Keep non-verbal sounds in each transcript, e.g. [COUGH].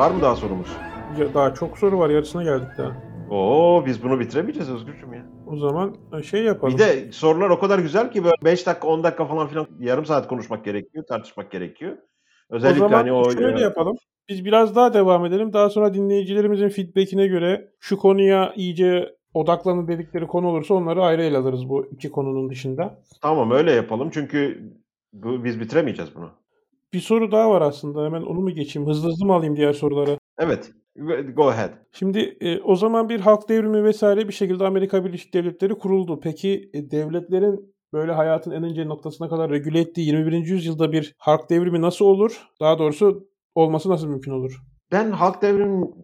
Var mı daha sorumuz? Ya daha çok soru var. Yarısına geldik daha. Oo biz bunu bitiremeyeceğiz Özgürcüm ya. O zaman e, şey yapalım. Bir de sorular o kadar güzel ki böyle 5 dakika 10 dakika falan filan yarım saat konuşmak gerekiyor, tartışmak gerekiyor. Özellikle o zaman hani o şöyle yapalım. Biz biraz daha devam edelim. Daha sonra dinleyicilerimizin feedbackine göre şu konuya iyice odaklanın dedikleri konu olursa onları ayrı ele alırız bu iki konunun dışında. Tamam öyle yapalım çünkü bu, biz bitiremeyeceğiz bunu. Bir soru daha var aslında. Hemen onu mu geçeyim? Hızlı hızlı mı alayım diğer soruları? Evet. Go ahead. Şimdi e, o zaman bir halk devrimi vesaire bir şekilde Amerika Birleşik Devletleri kuruldu. Peki e, devletlerin böyle hayatın en ince noktasına kadar regüle ettiği 21. yüzyılda bir halk devrimi nasıl olur? Daha doğrusu olması nasıl mümkün olur? Ben halk devriminin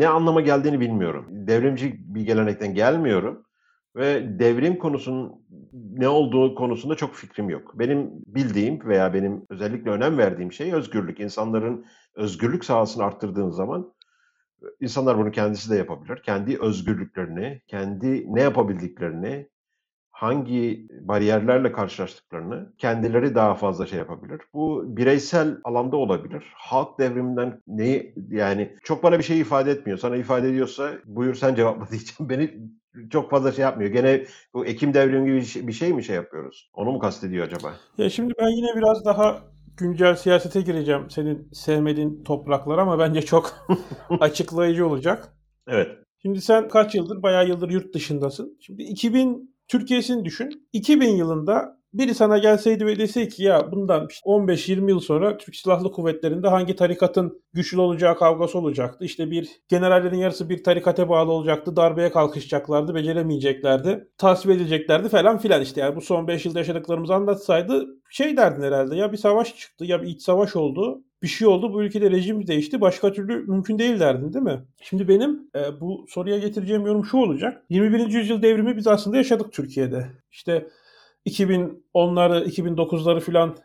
ne anlama geldiğini bilmiyorum. Devrimci bir gelenekten gelmiyorum ve devrim konusunun ne olduğu konusunda çok fikrim yok. Benim bildiğim veya benim özellikle önem verdiğim şey özgürlük. İnsanların özgürlük sahasını arttırdığın zaman insanlar bunu kendisi de yapabilir. Kendi özgürlüklerini, kendi ne yapabildiklerini, hangi bariyerlerle karşılaştıklarını kendileri daha fazla şey yapabilir. Bu bireysel alanda olabilir. Halk devriminden neyi yani çok bana bir şey ifade etmiyor. Sana ifade ediyorsa buyur sen cevapla [LAUGHS] diyeceğim. Beni çok fazla şey yapmıyor. Gene bu Ekim devrimi gibi bir şey mi şey yapıyoruz? Onu mu kastediyor acaba? Ya şimdi ben yine biraz daha güncel siyasete gireceğim. Senin sevmediğin topraklar ama bence çok [LAUGHS] açıklayıcı olacak. Evet. Şimdi sen kaç yıldır, bayağı yıldır yurt dışındasın. Şimdi 2000 Türkiye'sini düşün. 2000 yılında biri sana gelseydi ve dese ki ya bundan 15-20 yıl sonra Türk Silahlı Kuvvetleri'nde hangi tarikatın güçlü olacağı kavgası olacaktı. İşte bir generallerin yarısı bir tarikate bağlı olacaktı. Darbeye kalkışacaklardı, beceremeyeceklerdi. Tasvip edileceklerdi falan filan işte. Yani bu son 5 yılda yaşadıklarımızı anlatsaydı şey derdin herhalde ya bir savaş çıktı ya bir iç savaş oldu bir şey oldu bu ülkede rejim değişti başka türlü mümkün değil derdin değil mi? Şimdi benim e, bu soruya getireceğim yorum şu olacak. 21. yüzyıl devrimi biz aslında yaşadık Türkiye'de. İşte 2010'ları 2009'ları filan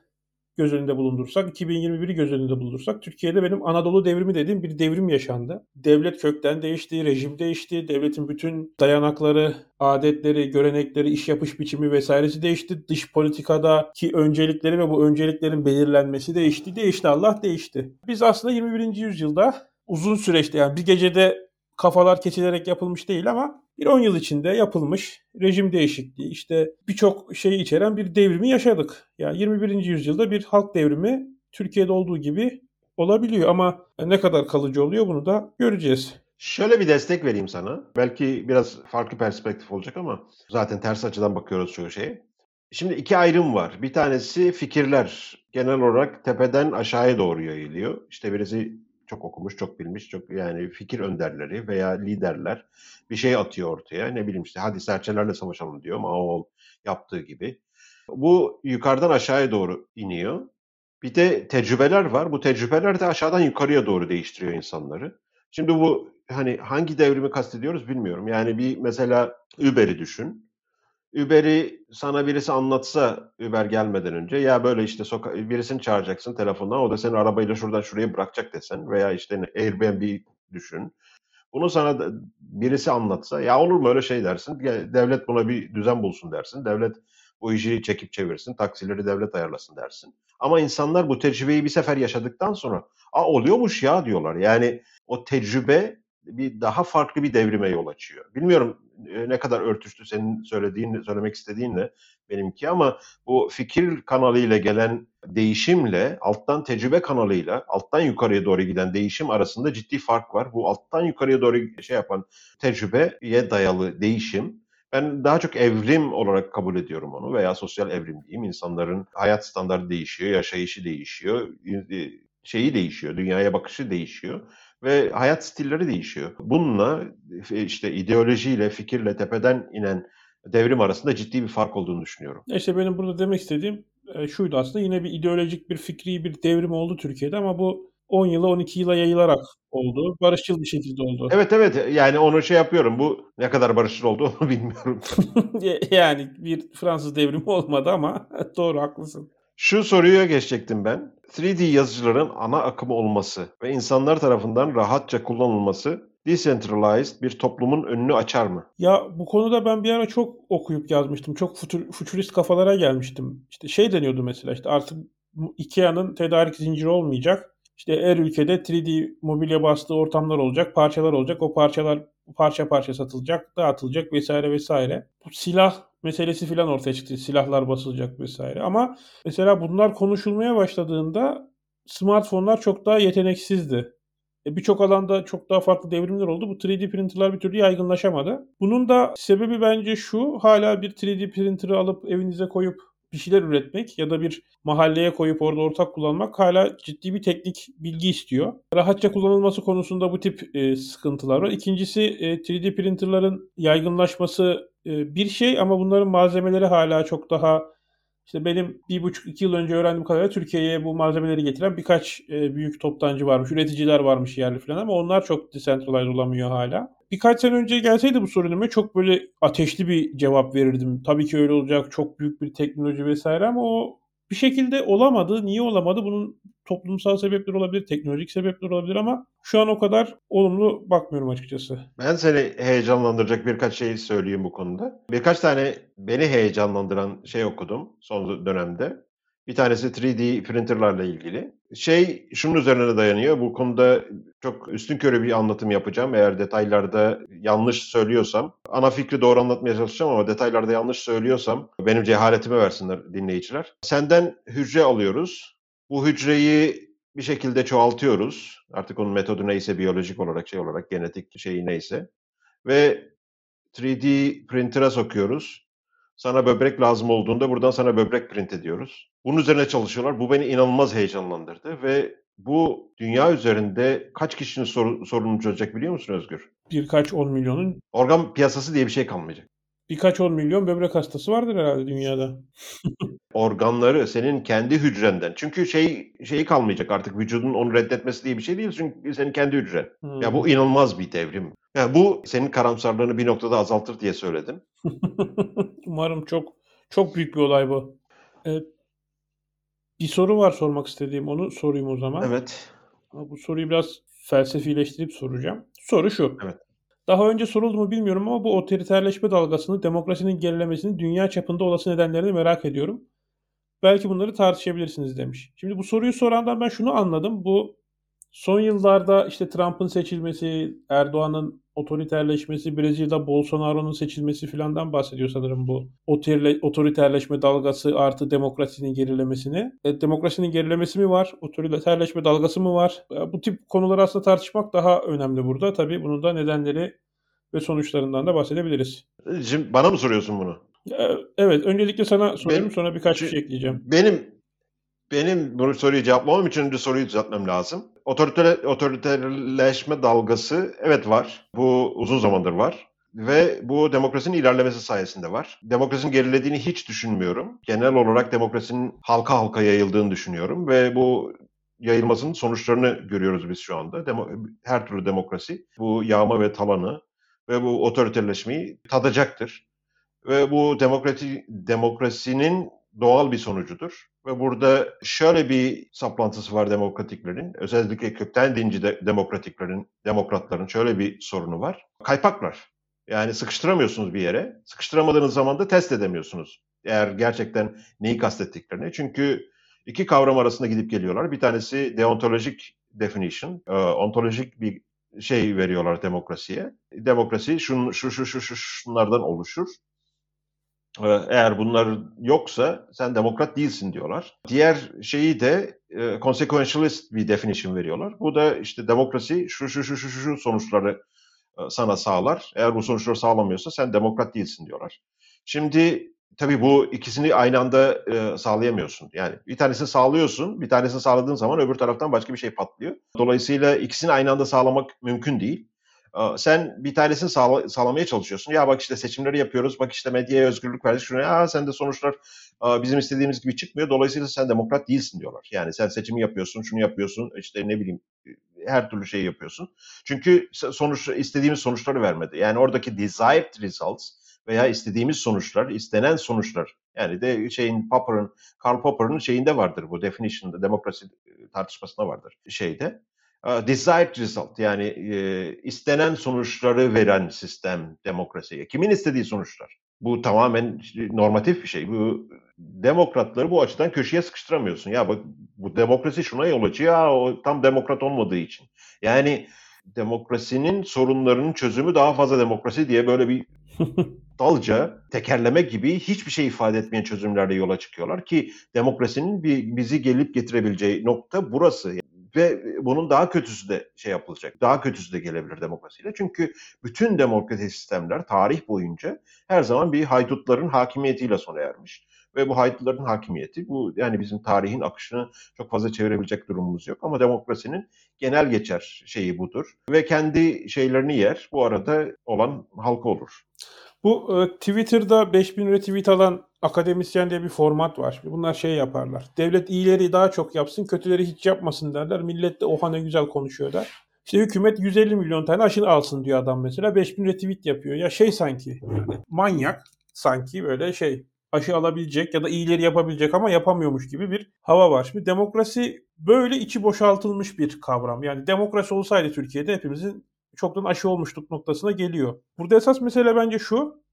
göz önünde bulundursak, 2021'i göz önünde bulundursak Türkiye'de benim Anadolu devrimi dediğim bir devrim yaşandı. Devlet kökten değişti, rejim değişti, devletin bütün dayanakları, adetleri, görenekleri, iş yapış biçimi vesairesi değişti. Dış politikadaki öncelikleri ve bu önceliklerin belirlenmesi değişti. Değişti Allah değişti. Biz aslında 21. yüzyılda uzun süreçte yani bir gecede kafalar kesilerek yapılmış değil ama bir 10 yıl içinde yapılmış rejim değişikliği, işte birçok şeyi içeren bir devrimi yaşadık. Yani 21. yüzyılda bir halk devrimi Türkiye'de olduğu gibi olabiliyor ama ne kadar kalıcı oluyor bunu da göreceğiz. Şöyle bir destek vereyim sana. Belki biraz farklı perspektif olacak ama zaten ters açıdan bakıyoruz çoğu şeye. Şimdi iki ayrım var. Bir tanesi fikirler genel olarak tepeden aşağıya doğru yayılıyor. İşte birisi çok okumuş, çok bilmiş, çok yani fikir önderleri veya liderler bir şey atıyor ortaya. Ne bileyim işte hadi serçelerle savaşalım diyor Mao yaptığı gibi. Bu yukarıdan aşağıya doğru iniyor. Bir de tecrübeler var. Bu tecrübeler de aşağıdan yukarıya doğru değiştiriyor insanları. Şimdi bu hani hangi devrimi kastediyoruz bilmiyorum. Yani bir mesela Uber'i düşün. Uber'i sana birisi anlatsa Uber gelmeden önce ya böyle işte soka birisini çağıracaksın telefondan o da seni arabayla şuradan şuraya bırakacak desen veya işte Airbnb düşün. Bunu sana birisi anlatsa ya olur mu öyle şey dersin. Devlet buna bir düzen bulsun dersin. Devlet bu işi çekip çevirsin. Taksileri devlet ayarlasın dersin. Ama insanlar bu tecrübeyi bir sefer yaşadıktan sonra a oluyormuş ya diyorlar. Yani o tecrübe bir daha farklı bir devrime yol açıyor. Bilmiyorum ne kadar örtüştü senin söylediğin, söylemek istediğinle benimki ama bu fikir kanalıyla gelen değişimle alttan tecrübe kanalıyla alttan yukarıya doğru giden değişim arasında ciddi fark var. Bu alttan yukarıya doğru şey yapan tecrübeye dayalı değişim ben daha çok evrim olarak kabul ediyorum onu veya sosyal evrim diyeyim. İnsanların hayat standartı değişiyor, yaşayışı değişiyor, şeyi değişiyor, dünyaya bakışı değişiyor ve hayat stilleri değişiyor. Bununla işte ideolojiyle, fikirle tepeden inen devrim arasında ciddi bir fark olduğunu düşünüyorum. İşte benim burada demek istediğim e, şuydu aslında yine bir ideolojik bir fikri bir devrim oldu Türkiye'de ama bu 10 yıla 12 yıla yayılarak oldu. Barışçıl bir şekilde oldu. Evet evet yani onu şey yapıyorum. Bu ne kadar barışçıl oldu onu [LAUGHS] bilmiyorum. [LAUGHS] yani bir Fransız devrimi olmadı ama [LAUGHS] doğru haklısın. Şu soruya geçecektim ben. 3D yazıcıların ana akımı olması ve insanlar tarafından rahatça kullanılması decentralized bir toplumun önünü açar mı? Ya bu konuda ben bir ara çok okuyup yazmıştım. Çok futur, futurist kafalara gelmiştim. İşte şey deniyordu mesela işte artık Ikea'nın tedarik zinciri olmayacak. İşte her ülkede 3D mobilya bastığı ortamlar olacak, parçalar olacak. O parçalar parça parça satılacak, dağıtılacak vesaire vesaire. Bu silah meselesi falan ortaya çıktı. Silahlar basılacak vesaire. Ama mesela bunlar konuşulmaya başladığında smartfonlar çok daha yeteneksizdi. E, birçok alanda çok daha farklı devrimler oldu. Bu 3D printerlar bir türlü yaygınlaşamadı. Bunun da sebebi bence şu. Hala bir 3D printer'ı alıp evinize koyup bir şeyler üretmek ya da bir mahalleye koyup orada ortak kullanmak hala ciddi bir teknik bilgi istiyor. Rahatça kullanılması konusunda bu tip e, sıkıntılar var. İkincisi e, 3D printerların yaygınlaşması e, bir şey ama bunların malzemeleri hala çok daha işte benim bir buçuk iki yıl önce öğrendiğim kadarıyla Türkiye'ye bu malzemeleri getiren birkaç e, büyük toptancı varmış, üreticiler varmış yerli falan ama onlar çok decentralized olamıyor hala. Birkaç sene önce gelseydi bu sorunuma çok böyle ateşli bir cevap verirdim. Tabii ki öyle olacak, çok büyük bir teknoloji vesaire ama o bir şekilde olamadı. Niye olamadı? Bunun toplumsal sebepler olabilir, teknolojik sebepler olabilir ama şu an o kadar olumlu bakmıyorum açıkçası. Ben seni heyecanlandıracak birkaç şey söyleyeyim bu konuda. Birkaç tane beni heyecanlandıran şey okudum son dönemde. Bir tanesi 3D printerlarla ilgili. Şey şunun üzerine dayanıyor. Bu konuda çok üstün körü bir anlatım yapacağım. Eğer detaylarda yanlış söylüyorsam, ana fikri doğru anlatmaya çalışacağım ama detaylarda yanlış söylüyorsam benim cehaletime versinler dinleyiciler. Senden hücre alıyoruz. Bu hücreyi bir şekilde çoğaltıyoruz. Artık onun metodu neyse biyolojik olarak şey olarak genetik şeyi neyse. Ve 3D printer'a sokuyoruz. Sana böbrek lazım olduğunda buradan sana böbrek print ediyoruz. Bunun üzerine çalışıyorlar. Bu beni inanılmaz heyecanlandırdı ve bu dünya üzerinde kaç kişinin sor- sorununu çözecek biliyor musun Özgür? Birkaç on milyonun. Organ piyasası diye bir şey kalmayacak. Birkaç on milyon böbrek hastası vardır herhalde dünyada. [LAUGHS] Organları senin kendi hücrenden. Çünkü şey şeyi kalmayacak artık vücudun onu reddetmesi diye bir şey değil. Çünkü senin kendi hücren. Hmm. Ya bu inanılmaz bir devrim. Yani bu senin karamsarlığını bir noktada azaltır diye söyledim. [LAUGHS] Umarım çok çok büyük bir olay bu. Evet. Bir soru var sormak istediğim. Onu sorayım o zaman. Evet. Bu soruyu biraz felsefileştirip soracağım. Soru şu. Evet. Daha önce soruldu mu bilmiyorum ama bu otoriterleşme dalgasını, demokrasinin gerilemesini, dünya çapında olası nedenlerini merak ediyorum. Belki bunları tartışabilirsiniz demiş. Şimdi bu soruyu sorandan ben şunu anladım. Bu son yıllarda işte Trump'ın seçilmesi, Erdoğan'ın otoriterleşmesi, Brezilya'da Bolsonaro'nun seçilmesi filandan bahsediyor sanırım bu. Otoriterleşme dalgası artı demokrasinin gerilemesini. E, demokrasinin gerilemesi mi var? Otoriterleşme dalgası mı var? E, bu tip konuları aslında tartışmak daha önemli burada. Tabii bunun da nedenleri ve sonuçlarından da bahsedebiliriz. Şimdi bana mı soruyorsun bunu? E, evet, öncelikle sana soruyorum sonra birkaç bir şey ekleyeceğim. Benim benim bunu soruyu cevaplamam için önce soruyu düzeltmem lazım. Otoriter, otoriterleşme dalgası evet var. Bu uzun zamandır var. Ve bu demokrasinin ilerlemesi sayesinde var. Demokrasinin gerilediğini hiç düşünmüyorum. Genel olarak demokrasinin halka halka yayıldığını düşünüyorum. Ve bu yayılmasının sonuçlarını görüyoruz biz şu anda. Demo, her türlü demokrasi bu yağma ve talanı ve bu otoriterleşmeyi tadacaktır. Ve bu demokrasi, demokrasinin doğal bir sonucudur. Ve burada şöyle bir saplantısı var demokratiklerin, özellikle kökten dinci de, demokratiklerin, demokratların şöyle bir sorunu var. Kaypaklar. Yani sıkıştıramıyorsunuz bir yere. Sıkıştıramadığınız zaman da test edemiyorsunuz. Eğer gerçekten neyi kastettiklerini. Çünkü iki kavram arasında gidip geliyorlar. Bir tanesi deontolojik definition, e, ontolojik bir şey veriyorlar demokrasiye. Demokrasi şun, şu, şu, şu, şu, şunlardan oluşur. Ee, eğer bunlar yoksa sen demokrat değilsin diyorlar. Diğer şeyi de e, consequentialist bir definition veriyorlar. Bu da işte demokrasi şu şu şu şu şu sonuçları e, sana sağlar. Eğer bu sonuçları sağlamıyorsa sen demokrat değilsin diyorlar. Şimdi tabii bu ikisini aynı anda e, sağlayamıyorsun. Yani bir tanesini sağlıyorsun, bir tanesini sağladığın zaman öbür taraftan başka bir şey patlıyor. Dolayısıyla ikisini aynı anda sağlamak mümkün değil. Sen bir tanesini sağla, sağlamaya çalışıyorsun. Ya bak işte seçimleri yapıyoruz. Bak işte medyaya özgürlük verdik. Şuna ya sen de sonuçlar bizim istediğimiz gibi çıkmıyor. Dolayısıyla sen demokrat değilsin diyorlar. Yani sen seçimi yapıyorsun, şunu yapıyorsun. işte ne bileyim her türlü şeyi yapıyorsun. Çünkü sonuç istediğimiz sonuçları vermedi. Yani oradaki desired results veya istediğimiz sonuçlar, istenen sonuçlar. Yani de şeyin Popper'ın, Karl Popper'ın şeyinde vardır bu definition'da, demokrasi tartışmasında vardır şeyde desired result yani e, istenen sonuçları veren sistem demokrasiye. Kimin istediği sonuçlar? Bu tamamen normatif bir şey. Bu demokratları bu açıdan köşeye sıkıştıramıyorsun. Ya bak bu demokrasi şuna yol açıyor. Ya o tam demokrat olmadığı için. Yani demokrasinin sorunlarının çözümü daha fazla demokrasi diye böyle bir [LAUGHS] dalca tekerleme gibi hiçbir şey ifade etmeyen çözümlerle yola çıkıyorlar ki demokrasinin bir, bizi gelip getirebileceği nokta burası. Ve bunun daha kötüsü de şey yapılacak. Daha kötüsü de gelebilir demokrasiyle. Çünkü bütün demokratik sistemler tarih boyunca her zaman bir haydutların hakimiyetiyle sona ermiş. Ve bu haydutların hakimiyeti bu yani bizim tarihin akışını çok fazla çevirebilecek durumumuz yok. Ama demokrasinin genel geçer şeyi budur. Ve kendi şeylerini yer. Bu arada olan halka olur. Bu e, Twitter'da 5000 retweet alan akademisyen diye bir format var. Bunlar şey yaparlar. Devlet iyileri daha çok yapsın, kötüleri hiç yapmasın derler. Millet de oha ne güzel konuşuyor der. İşte hükümet 150 milyon tane aşını alsın diyor adam mesela. 5000 retweet yapıyor. Ya şey sanki yani manyak sanki böyle şey aşı alabilecek ya da iyileri yapabilecek ama yapamıyormuş gibi bir hava var. Şimdi demokrasi böyle içi boşaltılmış bir kavram. Yani demokrasi olsaydı Türkiye'de hepimizin çoktan aşı olmuştuk noktasına geliyor. Burada esas mesele bence şu.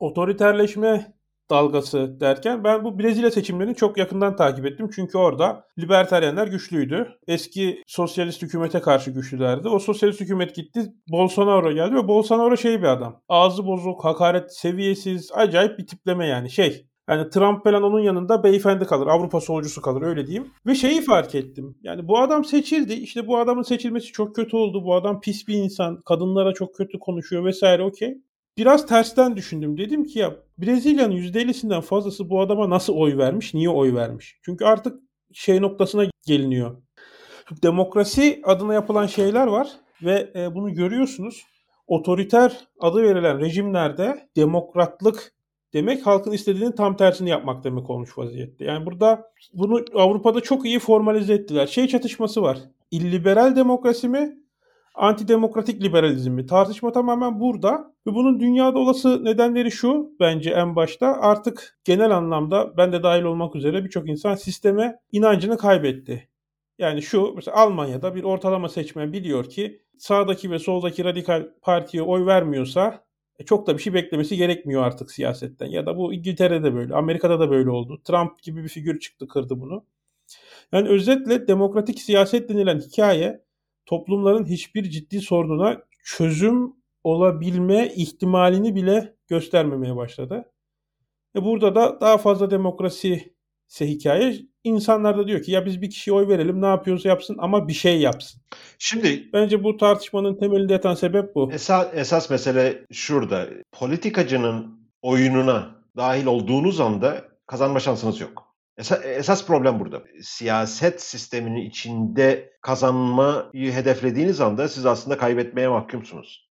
Otoriterleşme dalgası derken ben bu Brezilya seçimlerini çok yakından takip ettim. Çünkü orada libertaryenler güçlüydü. Eski sosyalist hükümete karşı güçlülerdi. O sosyalist hükümet gitti. Bolsonaro geldi ve Bolsonaro şey bir adam. Ağzı bozuk, hakaret seviyesiz, acayip bir tipleme yani şey. Yani Trump falan onun yanında beyefendi kalır. Avrupa solcusu kalır öyle diyeyim. Ve şeyi fark ettim. Yani bu adam seçildi. İşte bu adamın seçilmesi çok kötü oldu. Bu adam pis bir insan. Kadınlara çok kötü konuşuyor vesaire okey. Biraz tersten düşündüm. Dedim ki ya Brezilya'nın %50'sinden fazlası bu adama nasıl oy vermiş? Niye oy vermiş? Çünkü artık şey noktasına geliniyor. Demokrasi adına yapılan şeyler var ve e, bunu görüyorsunuz. Otoriter adı verilen rejimlerde demokratlık demek halkın istediğinin tam tersini yapmak demek olmuş vaziyette. Yani burada bunu Avrupa'da çok iyi formalize ettiler. Şey çatışması var. İlliberal demokrasi mi? Antidemokratik liberalizm mi? Tartışma tamamen burada. Ve bunun dünyada olası nedenleri şu bence en başta. Artık genel anlamda ben de dahil olmak üzere birçok insan sisteme inancını kaybetti. Yani şu mesela Almanya'da bir ortalama seçmen biliyor ki sağdaki ve soldaki radikal partiye oy vermiyorsa e, çok da bir şey beklemesi gerekmiyor artık siyasetten. Ya da bu İngiltere'de böyle, Amerika'da da böyle oldu. Trump gibi bir figür çıktı kırdı bunu. Yani özetle demokratik siyaset denilen hikaye toplumların hiçbir ciddi sorununa çözüm olabilme ihtimalini bile göstermemeye başladı. E burada da daha fazla demokrasi ise hikaye insanlar da diyor ki ya biz bir kişiye oy verelim ne yapıyorsa yapsın ama bir şey yapsın. Şimdi bence bu tartışmanın temelinde yatan sebep bu. Esas, esas mesele şurada. Politikacının oyununa dahil olduğunuz anda kazanma şansınız yok. Esas, esas problem burada. Siyaset sisteminin içinde kazanmayı hedeflediğiniz anda siz aslında kaybetmeye mahkumsunuz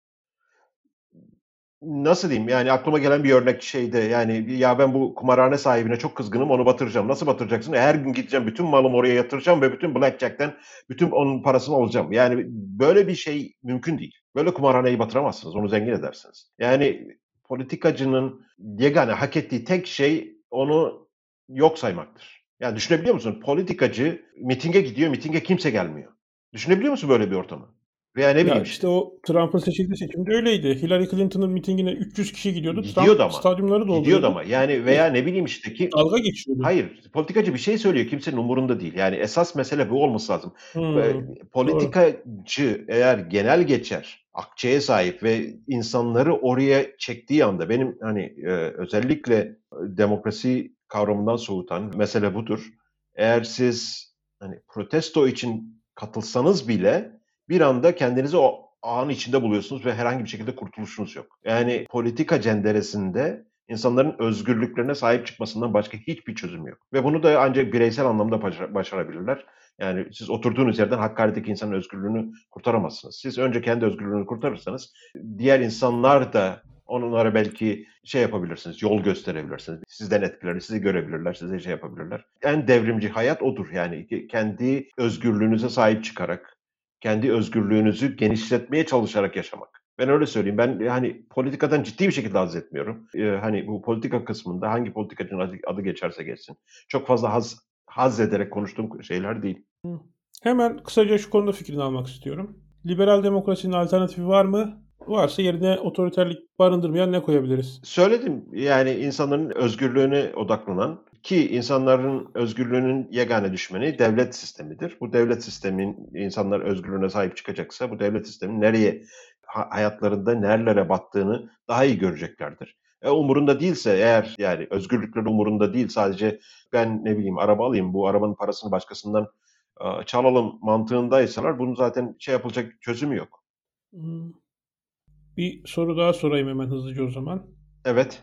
nasıl diyeyim yani aklıma gelen bir örnek şeyde yani ya ben bu kumarhane sahibine çok kızgınım onu batıracağım. Nasıl batıracaksın? Her gün gideceğim bütün malımı oraya yatıracağım ve bütün blackjack'ten bütün onun parasını alacağım. Yani böyle bir şey mümkün değil. Böyle kumarhaneyi batıramazsınız. Onu zengin edersiniz. Yani politikacının yegane hak ettiği tek şey onu yok saymaktır. Yani düşünebiliyor musun? Politikacı mitinge gidiyor, mitinge kimse gelmiyor. Düşünebiliyor musun böyle bir ortamı? Veya ne bileyim ya işte o Trump'ın seçildiği seçimde öyleydi. Hillary Clinton'ın mitingine 300 kişi gidiyordu. Gidiyordu Trump ama. stadyumları dolduruyordu. Gidiyordu ama. Yani veya ne bileyim işte ki dalga geçiyordu. Hayır, politikacı bir şey söylüyor kimsenin umurunda değil. Yani esas mesele bu olması lazım. Hmm, politikacı eğer genel geçer, akçeye sahip ve insanları oraya çektiği anda benim hani e, özellikle demokrasi kavramından soğutan mesele budur. Eğer siz hani protesto için katılsanız bile bir anda kendinizi o ağın içinde buluyorsunuz ve herhangi bir şekilde kurtuluşunuz yok. Yani politika cenderesinde insanların özgürlüklerine sahip çıkmasından başka hiçbir çözüm yok. Ve bunu da ancak bireysel anlamda başarabilirler. Yani siz oturduğunuz yerden Hakkari'deki insanın özgürlüğünü kurtaramazsınız. Siz önce kendi özgürlüğünü kurtarırsanız diğer insanlar da onlara belki şey yapabilirsiniz, yol gösterebilirsiniz. Sizden etkilerini, sizi görebilirler, size şey yapabilirler. En devrimci hayat odur yani kendi özgürlüğünüze sahip çıkarak, kendi özgürlüğünüzü genişletmeye çalışarak yaşamak. Ben öyle söyleyeyim. Ben hani politikadan ciddi bir şekilde haz etmiyorum. Ee, hani bu politika kısmında hangi politikacının adı, adı geçerse geçsin. Çok fazla haz, haz ederek konuştuğum şeyler değil. Hemen kısaca şu konuda fikrini almak istiyorum. Liberal demokrasinin alternatifi var mı? varsa yerine otoriterlik barındırmayan ne koyabiliriz? Söyledim yani insanların özgürlüğüne odaklanan ki insanların özgürlüğünün yegane düşmeni devlet sistemidir. Bu devlet sistemin insanlar özgürlüğüne sahip çıkacaksa bu devlet sistemin nereye hayatlarında nerelere battığını daha iyi göreceklerdir. E, umurunda değilse eğer yani özgürlükleri umurunda değil sadece ben ne bileyim araba alayım bu arabanın parasını başkasından e, çalalım mantığındaysalar bunun zaten şey yapılacak çözümü yok. Hmm. Bir soru daha sorayım hemen hızlıca o zaman. Evet.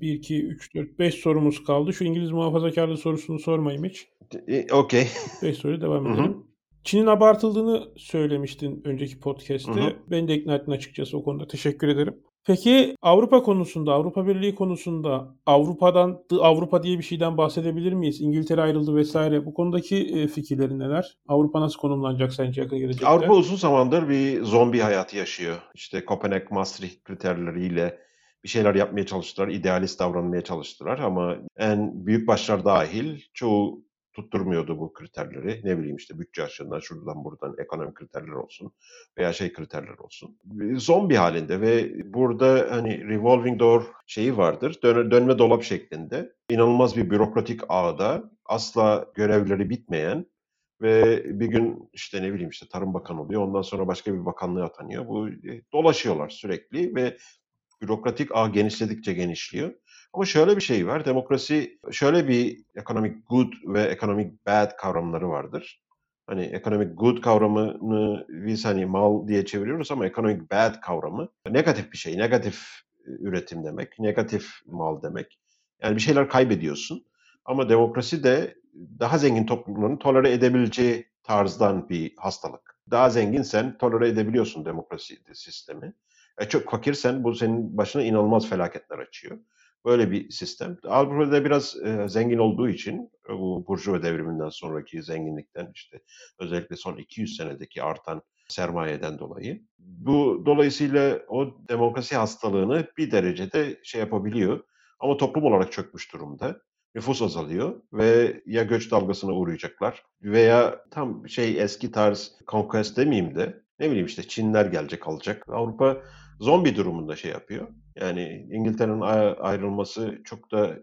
1, 2, 3, 4, 5 sorumuz kaldı. Şu İngiliz muhafazakarlığı sorusunu sormayayım hiç. E, Okey. 5 soruya devam edelim. Çin'in abartıldığını söylemiştin önceki podcast'te. Beni de ikna ettin açıkçası o konuda. Teşekkür ederim. Peki Avrupa konusunda, Avrupa Birliği konusunda Avrupa'dan, Avrupa diye bir şeyden bahsedebilir miyiz? İngiltere ayrıldı vesaire. Bu konudaki e, fikirlerin neler? Avrupa nasıl konumlanacak sence yakın gelecekte? Avrupa uzun zamandır bir zombi hayatı yaşıyor. İşte Kopenhag, Maastricht kriterleriyle bir şeyler yapmaya çalıştılar, idealist davranmaya çalıştılar ama en büyük başlar dahil çoğu tutturmuyordu bu kriterleri. Ne bileyim işte bütçe açığından şuradan buradan ekonomik kriterler olsun veya şey kriterler olsun. Zombi halinde ve burada hani revolving door şeyi vardır. Dön dönme dolap şeklinde. İnanılmaz bir bürokratik ağda asla görevleri bitmeyen ve bir gün işte ne bileyim işte Tarım Bakanı oluyor. Ondan sonra başka bir bakanlığa atanıyor. Bu e, dolaşıyorlar sürekli ve bürokratik ağ genişledikçe genişliyor. Ama şöyle bir şey var. Demokrasi şöyle bir economic good ve economic bad kavramları vardır. Hani economic good kavramını biz hani mal diye çeviriyoruz ama economic bad kavramı negatif bir şey. Negatif üretim demek, negatif mal demek. Yani bir şeyler kaybediyorsun. Ama demokrasi de daha zengin toplumların tolere edebileceği tarzdan bir hastalık. Daha zenginsen tolere edebiliyorsun demokrasi sistemi. E çok fakirsen bu senin başına inanılmaz felaketler açıyor. Böyle bir sistem. Avrupa'da biraz e, zengin olduğu için e, bu Burjuva devriminden sonraki zenginlikten işte özellikle son 200 senedeki artan sermayeden dolayı. Bu dolayısıyla o demokrasi hastalığını bir derecede şey yapabiliyor. Ama toplum olarak çökmüş durumda. Nüfus azalıyor ve ya göç dalgasına uğrayacaklar veya tam şey eski tarz conquest demeyeyim de ne bileyim işte Çinler gelecek alacak. Avrupa zombi durumunda şey yapıyor. Yani İngiltere'nin ayrılması çok da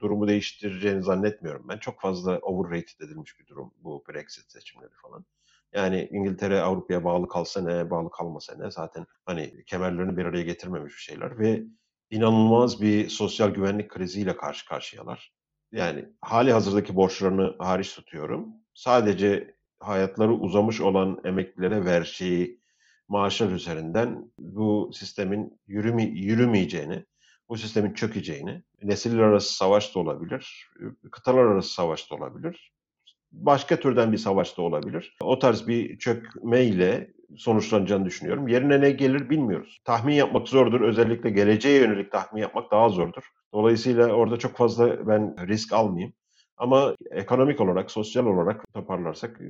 durumu değiştireceğini zannetmiyorum ben. Çok fazla overrated edilmiş bir durum bu Brexit seçimleri falan. Yani İngiltere Avrupa'ya bağlı kalsa ne, bağlı kalmasa ne zaten hani kemerlerini bir araya getirmemiş bir şeyler ve inanılmaz bir sosyal güvenlik kriziyle karşı karşıyalar. Yani hali hazırdaki borçlarını hariç tutuyorum. Sadece hayatları uzamış olan emeklilere vereceği maaşlar üzerinden bu sistemin yürüme, yürümeyeceğini, bu sistemin çökeceğini, nesiller arası savaş da olabilir, kıtalar arası savaş da olabilir, başka türden bir savaş da olabilir. O tarz bir çökmeyle sonuçlanacağını düşünüyorum. Yerine ne gelir bilmiyoruz. Tahmin yapmak zordur. Özellikle geleceğe yönelik tahmin yapmak daha zordur. Dolayısıyla orada çok fazla ben risk almayayım. Ama ekonomik olarak, sosyal olarak toparlarsak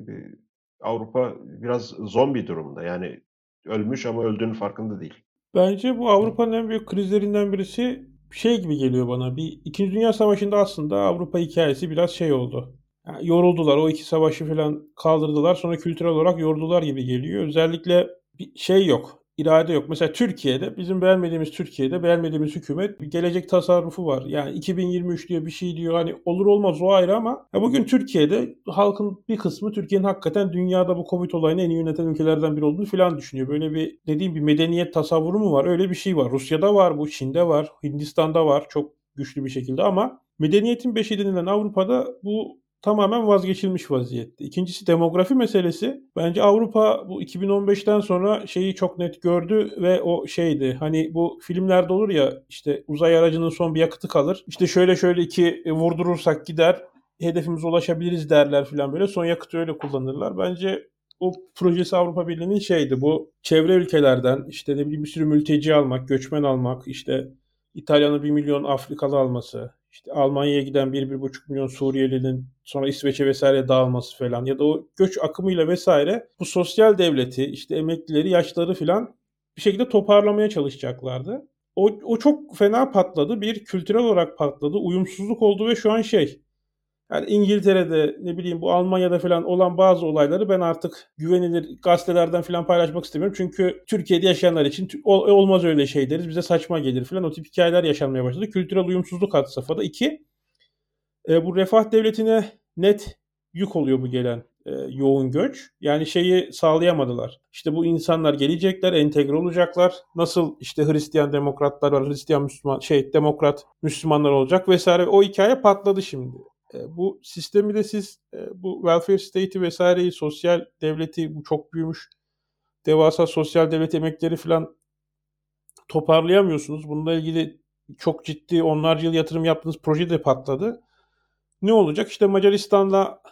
Avrupa biraz zombi durumda. Yani ölmüş ama öldüğünün farkında değil. Bence bu Avrupa'nın en büyük krizlerinden birisi şey gibi geliyor bana. Bir İkinci Dünya Savaşı'nda aslında Avrupa hikayesi biraz şey oldu. Yani yoruldular. O iki savaşı falan kaldırdılar. Sonra kültürel olarak yordular gibi geliyor. Özellikle bir şey yok irade yok. Mesela Türkiye'de bizim beğenmediğimiz Türkiye'de beğenmediğimiz hükümet bir gelecek tasarrufu var. Yani 2023 diyor bir şey diyor hani olur olmaz o ayrı ama ya bugün Türkiye'de halkın bir kısmı Türkiye'nin hakikaten dünyada bu Covid olayını en iyi yöneten ülkelerden biri olduğunu falan düşünüyor. Böyle bir dediğim bir medeniyet tasavvuru mu var? Öyle bir şey var. Rusya'da var bu, Çin'de var, Hindistan'da var çok güçlü bir şekilde ama medeniyetin beşiği denilen Avrupa'da bu tamamen vazgeçilmiş vaziyette. İkincisi demografi meselesi. Bence Avrupa bu 2015'ten sonra şeyi çok net gördü ve o şeydi. Hani bu filmlerde olur ya işte uzay aracının son bir yakıtı kalır. İşte şöyle şöyle iki e, vurdurursak gider hedefimize ulaşabiliriz derler falan böyle. Son yakıtı öyle kullanırlar. Bence o projesi Avrupa Birliği'nin şeydi. Bu çevre ülkelerden işte ne bileyim bir sürü mülteci almak, göçmen almak, işte İtalya'nın bir milyon Afrikalı alması, işte Almanya'ya giden 1-1,5 milyon Suriyelinin sonra İsveç'e vesaire dağılması falan ya da o göç akımıyla vesaire bu sosyal devleti işte emeklileri yaşları falan bir şekilde toparlamaya çalışacaklardı. O, o çok fena patladı. Bir kültürel olarak patladı. Uyumsuzluk oldu ve şu an şey Yani İngiltere'de ne bileyim bu Almanya'da falan olan bazı olayları ben artık güvenilir gazetelerden falan paylaşmak istemiyorum. Çünkü Türkiye'de yaşayanlar için olmaz öyle şey deriz. Bize saçma gelir falan. O tip hikayeler yaşanmaya başladı. Kültürel uyumsuzluk had safhada. İki, e, bu refah devletine net yük oluyor bu gelen e, yoğun göç. Yani şeyi sağlayamadılar. İşte bu insanlar gelecekler, entegre olacaklar. Nasıl işte Hristiyan demokratlar var, Hristiyan Müslüman şey demokrat Müslümanlar olacak vesaire. O hikaye patladı şimdi. E, bu sistemi de siz e, bu welfare state'i vesaireyi, sosyal devleti bu çok büyümüş devasa sosyal devlet emekleri falan toparlayamıyorsunuz. Bununla ilgili çok ciddi onlarca yıl yatırım yaptığınız proje de patladı. Ne olacak? İşte Macaristan'la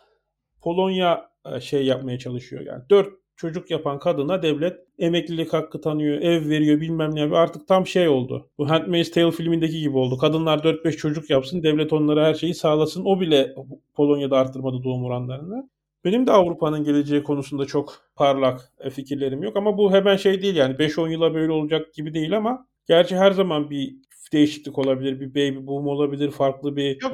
Polonya e, şey yapmaya çalışıyor. Yani dört çocuk yapan kadına devlet emeklilik hakkı tanıyor, ev veriyor bilmem ne. Artık tam şey oldu. Bu Handmaid's Tale filmindeki gibi oldu. Kadınlar 4-5 çocuk yapsın, devlet onlara her şeyi sağlasın. O bile Polonya'da arttırmadı doğum oranlarını. Benim de Avrupa'nın geleceği konusunda çok parlak fikirlerim yok ama bu hemen şey değil yani 5-10 yıla böyle olacak gibi değil ama gerçi her zaman bir değişiklik olabilir, bir baby boom olabilir, farklı bir Yok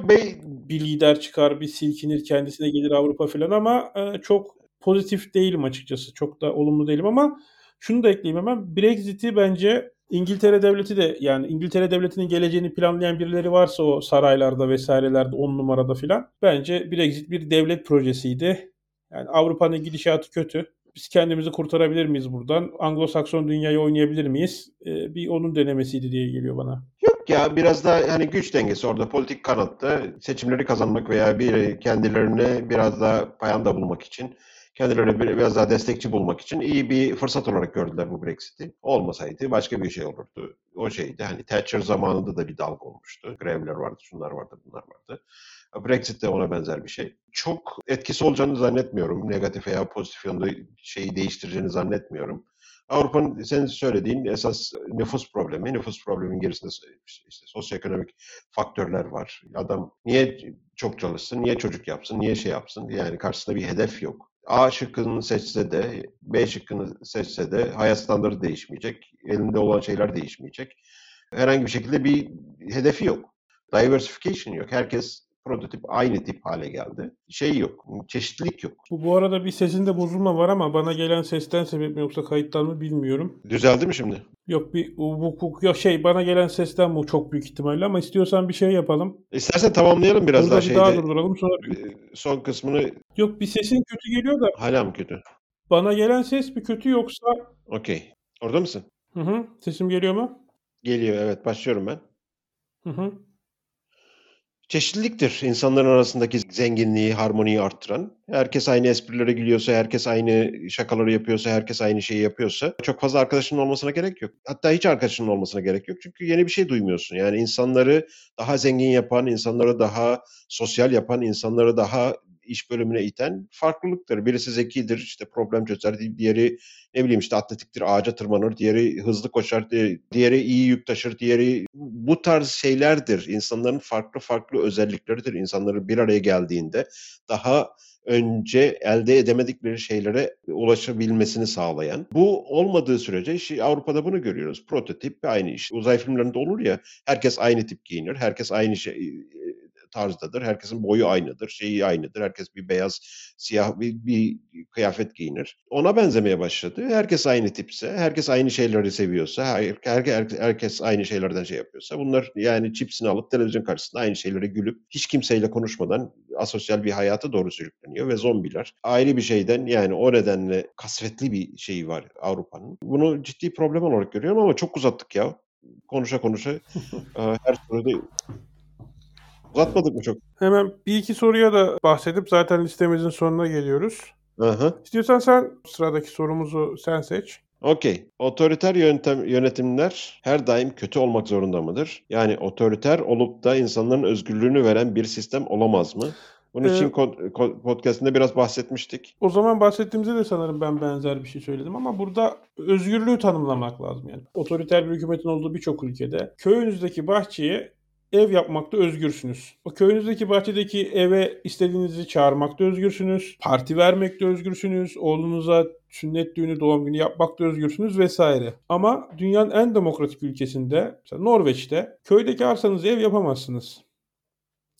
bir lider çıkar, bir silkinir, kendisine gelir Avrupa falan ama e, çok pozitif değilim açıkçası. Çok da olumlu değilim ama şunu da ekleyeyim hemen. Brexit'i bence İngiltere devleti de yani İngiltere devletinin geleceğini planlayan birileri varsa o saraylarda vesairelerde on numarada filan bence Brexit bir devlet projesiydi. Yani Avrupa'nın gidişatı kötü. Biz kendimizi kurtarabilir miyiz buradan? Anglo-Sakson dünyayı oynayabilir miyiz? Ee, bir onun denemesiydi diye geliyor bana. Yok ya biraz da hani güç dengesi orada politik kanatta seçimleri kazanmak veya bir kendilerine biraz daha payanda bulmak için kendilerine biraz daha destekçi bulmak için iyi bir fırsat olarak gördüler bu Brexit'i. Olmasaydı başka bir şey olurdu. O şeydi hani Thatcher zamanında da bir dalga olmuştu. Grevler vardı, şunlar vardı, bunlar vardı. Brexit de ona benzer bir şey. Çok etkisi olacağını zannetmiyorum. Negatif veya pozitif yönde şeyi değiştireceğini zannetmiyorum. Avrupa'nın senin söylediğin esas nüfus problemi. Nüfus problemin gerisinde işte sosyoekonomik faktörler var. Adam niye çok çalışsın, niye çocuk yapsın, niye şey yapsın? Yani karşısında bir hedef yok. A şıkkını seçse de, B şıkkını seçse de hayat standartı değişmeyecek. Elinde olan şeyler değişmeyecek. Herhangi bir şekilde bir hedefi yok. Diversification yok. Herkes prototip aynı tip hale geldi. Şey yok, çeşitlilik yok. Bu, bu arada bir sesinde bozulma var ama bana gelen sesten sebep mi yoksa kayıttan mı bilmiyorum. Düzeldi mi şimdi? Yok bir bu, bu yok şey bana gelen sesten bu çok büyük ihtimalle ama istiyorsan bir şey yapalım. İstersen tamamlayalım biraz Burada daha bir şeyde. daha durduralım sonra. Son kısmını Yok bir sesin kötü geliyor da hala mı kötü? bana gelen ses bir kötü yoksa Okey. Orada mısın? hı hı sesim geliyor mu? Geliyor evet başlıyorum ben. Hı hı. Çeşitliliktir insanların arasındaki zenginliği, harmoniyi arttıran. Herkes aynı esprilere gülüyorsa, herkes aynı şakaları yapıyorsa, herkes aynı şeyi yapıyorsa çok fazla arkadaşının olmasına gerek yok. Hatta hiç arkadaşının olmasına gerek yok. Çünkü yeni bir şey duymuyorsun. Yani insanları daha zengin yapan, insanları daha sosyal yapan, insanları daha iş bölümüne iten farklılıktır. Birisi zekidir, işte problem çözer, diğeri ne bileyim işte atletiktir, ağaca tırmanır, diğeri hızlı koşar, diğeri iyi yük taşır, diğeri bu tarz şeylerdir. İnsanların farklı farklı özellikleridir. İnsanların bir araya geldiğinde daha önce elde edemedikleri şeylere ulaşabilmesini sağlayan. Bu olmadığı sürece Avrupa'da bunu görüyoruz. Prototip aynı iş. Uzay filmlerinde olur ya herkes aynı tip giyinir. Herkes aynı şey tarzdadır. Herkesin boyu aynıdır, şeyi aynıdır. Herkes bir beyaz, siyah bir, bir kıyafet giyinir. Ona benzemeye başladı. Herkes aynı tipse, herkes aynı şeyleri seviyorsa, her, her, herkes aynı şeylerden şey yapıyorsa bunlar yani çipsini alıp televizyon karşısında aynı şeylere gülüp hiç kimseyle konuşmadan asosyal bir hayata doğru sürükleniyor ve zombiler ayrı bir şeyden yani o nedenle kasvetli bir şey var Avrupa'nın. Bunu ciddi problem olarak görüyorum ama çok uzattık ya konuşa konuşa [LAUGHS] her soruda Uzatmadık mı çok? Hemen bir iki soruya da bahsedip zaten listemizin sonuna geliyoruz. Aha. İstiyorsan sen sıradaki sorumuzu sen seç. Okey. Otoriter yöntem, yönetimler her daim kötü olmak zorunda mıdır? Yani otoriter olup da insanların özgürlüğünü veren bir sistem olamaz mı? Bunun için ee, podcastinde biraz bahsetmiştik. O zaman bahsettiğimizde de sanırım ben benzer bir şey söyledim ama burada özgürlüğü tanımlamak lazım yani. Otoriter bir hükümetin olduğu birçok ülkede köyünüzdeki bahçeye ev yapmakta özgürsünüz. O köyünüzdeki bahçedeki eve istediğinizi çağırmakta özgürsünüz. Parti vermekte özgürsünüz. Oğlunuza sünnet düğünü, doğum günü yapmakta özgürsünüz vesaire. Ama dünyanın en demokratik ülkesinde, mesela Norveç'te köydeki arsanızı ev yapamazsınız.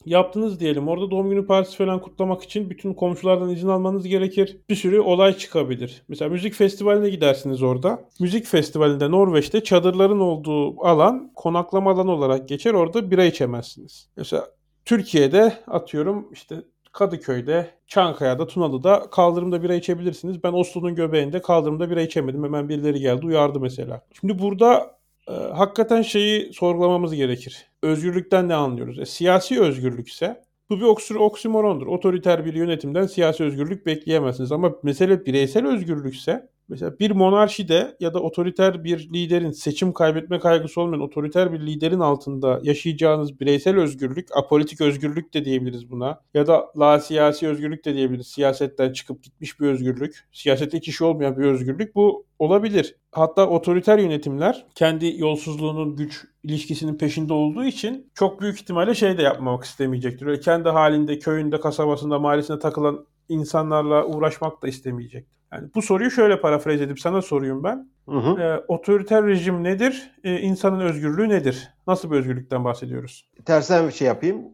Yaptınız diyelim. Orada doğum günü partisi falan kutlamak için bütün komşulardan izin almanız gerekir. Bir sürü olay çıkabilir. Mesela müzik festivaline gidersiniz orada. Müzik festivalinde Norveç'te çadırların olduğu alan konaklama alanı olarak geçer. Orada bira içemezsiniz. Mesela Türkiye'de atıyorum işte Kadıköy'de, Çankaya'da, Tunalı'da kaldırımda bira içebilirsiniz. Ben Oslo'nun göbeğinde kaldırımda bira içemedim. Hemen birileri geldi uyardı mesela. Şimdi burada e, hakikaten şeyi sorgulamamız gerekir. Özgürlükten ne anlıyoruz? E, siyasi özgürlükse bu bir oksür, oksimorondur. Otoriter bir yönetimden siyasi özgürlük bekleyemezsiniz. Ama mesele bireysel özgürlükse Mesela bir monarşide ya da otoriter bir liderin seçim kaybetme kaygısı olmayan otoriter bir liderin altında yaşayacağınız bireysel özgürlük, apolitik özgürlük de diyebiliriz buna. Ya da la siyasi özgürlük de diyebiliriz. Siyasetten çıkıp gitmiş bir özgürlük. Siyasette hiç işi olmayan bir özgürlük. Bu olabilir. Hatta otoriter yönetimler kendi yolsuzluğunun güç ilişkisinin peşinde olduğu için çok büyük ihtimalle şey de yapmamak istemeyecektir. Öyle kendi halinde, köyünde, kasabasında, mahallesinde takılan insanlarla uğraşmak da istemeyecek. Yani bu soruyu şöyle parafraz edip sana sorayım ben. Hı hı. E, otoriter rejim nedir? E, insanın özgürlüğü nedir? Nasıl bir özgürlükten bahsediyoruz? Tersten bir şey yapayım.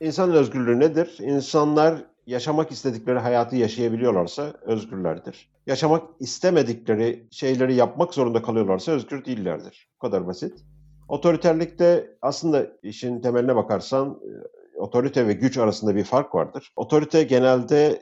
İnsanın özgürlüğü nedir? İnsanlar yaşamak istedikleri hayatı yaşayabiliyorlarsa özgürlerdir. Yaşamak istemedikleri şeyleri yapmak zorunda kalıyorlarsa özgür değillerdir. Bu kadar basit. Otoriterlikte aslında işin temeline bakarsan e, otorite ve güç arasında bir fark vardır. Otorite genelde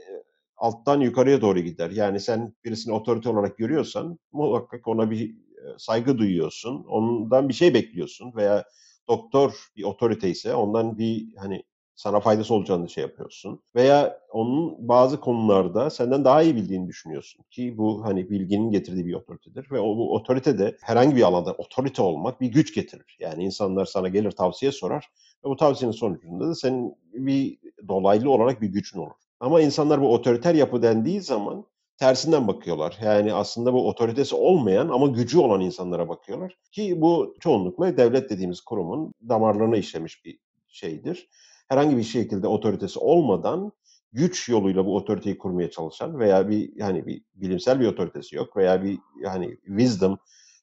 alttan yukarıya doğru gider. Yani sen birisini otorite olarak görüyorsan muhakkak ona bir e, saygı duyuyorsun. Ondan bir şey bekliyorsun veya doktor bir otorite ise ondan bir hani sana faydası olacağını şey yapıyorsun. Veya onun bazı konularda senden daha iyi bildiğini düşünüyorsun. Ki bu hani bilginin getirdiği bir otoritedir. Ve o bu otorite de herhangi bir alanda otorite olmak bir güç getirir. Yani insanlar sana gelir tavsiye sorar ve bu tavsiyenin sonucunda da senin bir dolaylı olarak bir gücün olur. Ama insanlar bu otoriter yapı dendiği zaman tersinden bakıyorlar. Yani aslında bu otoritesi olmayan ama gücü olan insanlara bakıyorlar. Ki bu çoğunlukla devlet dediğimiz kurumun damarlarına işlemiş bir şeydir. Herhangi bir şekilde otoritesi olmadan güç yoluyla bu otoriteyi kurmaya çalışan veya bir yani bir bilimsel bir otoritesi yok veya bir yani wisdom